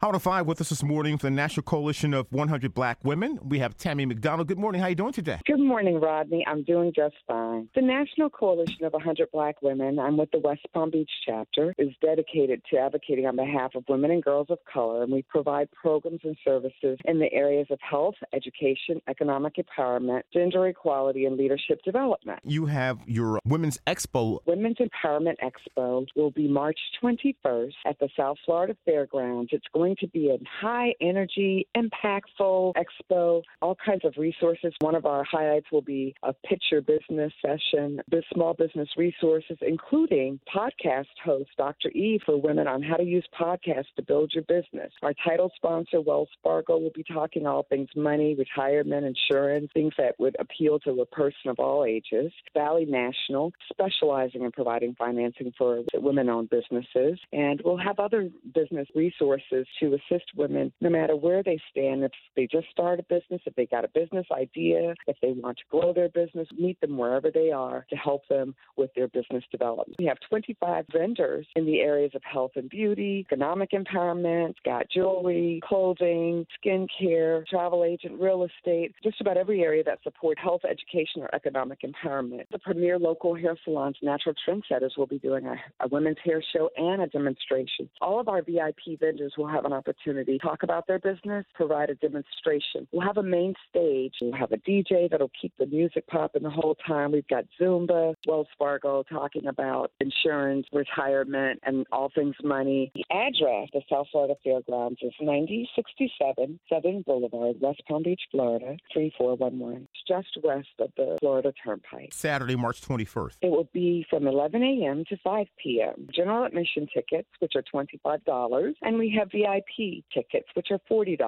Out of five with us this morning for the National Coalition of 100 Black Women. We have Tammy McDonald. Good morning. How are you doing today? Good morning, Rodney. I'm doing just fine. The National Coalition of 100 Black Women, I'm with the West Palm Beach chapter, is dedicated to advocating on behalf of women and girls of color, and we provide programs and services in the areas of health, education, economic empowerment, gender equality, and leadership development. You have your Women's Expo. Women's Empowerment Expo will be March 21st at the South Florida Fairgrounds. It's going going to be a high energy, impactful expo, all kinds of resources. One of our highlights will be a picture business session, small business resources, including podcast host Dr. E for women on how to use podcasts to build your business. Our title sponsor, Wells Fargo, will be talking all things money, retirement, insurance, things that would appeal to a person of all ages. Valley National, specializing in providing financing for women owned businesses. And we'll have other business resources to assist women no matter where they stand. If they just start a business, if they got a business idea, if they want to grow their business, meet them wherever they are to help them with their business development. We have 25 vendors in the areas of health and beauty, economic empowerment, got jewelry, clothing, skincare, travel agent, real estate, just about every area that support health, education, or economic empowerment. The premier local hair salons, Natural Trendsetters, will be doing a, a women's hair show and a demonstration. All of our VIP vendors will have an opportunity to talk about their business, provide a demonstration. We'll have a main stage. We'll have a DJ that'll keep the music popping the whole time. We've got Zumba, Wells Fargo talking about insurance, retirement, and all things money. The address, the South Florida Fairgrounds, is 9067 Southern Boulevard, West Palm Beach, Florida, 3411. It's just west of the Florida Turnpike. Saturday, March 21st. It will be from 11 a.m. to 5 p.m. General admission tickets, which are $25, and we have VIP VIP tickets, which are $40.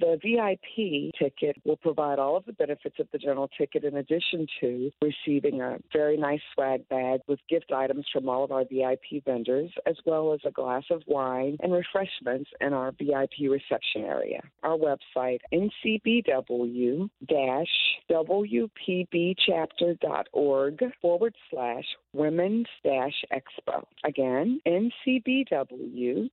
The VIP ticket will provide all of the benefits of the general ticket in addition to receiving a very nice swag bag with gift items from all of our VIP vendors, as well as a glass of wine and refreshments in our VIP reception area. Our website, ncbw wpbchapter.org forward slash women's expo. Again, ncbw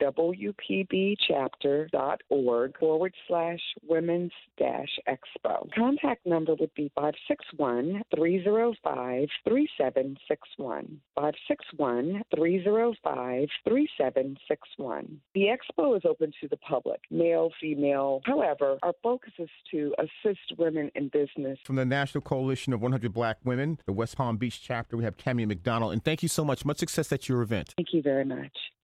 wpb bbchapter.org forward slash women's dash expo. Contact number would be 561 305 3761. 561 305 3761. The expo is open to the public, male, female. However, our focus is to assist women in business. From the National Coalition of 100 Black Women, the West Palm Beach chapter, we have Tammy McDonald. And thank you so much. Much success at your event. Thank you very much.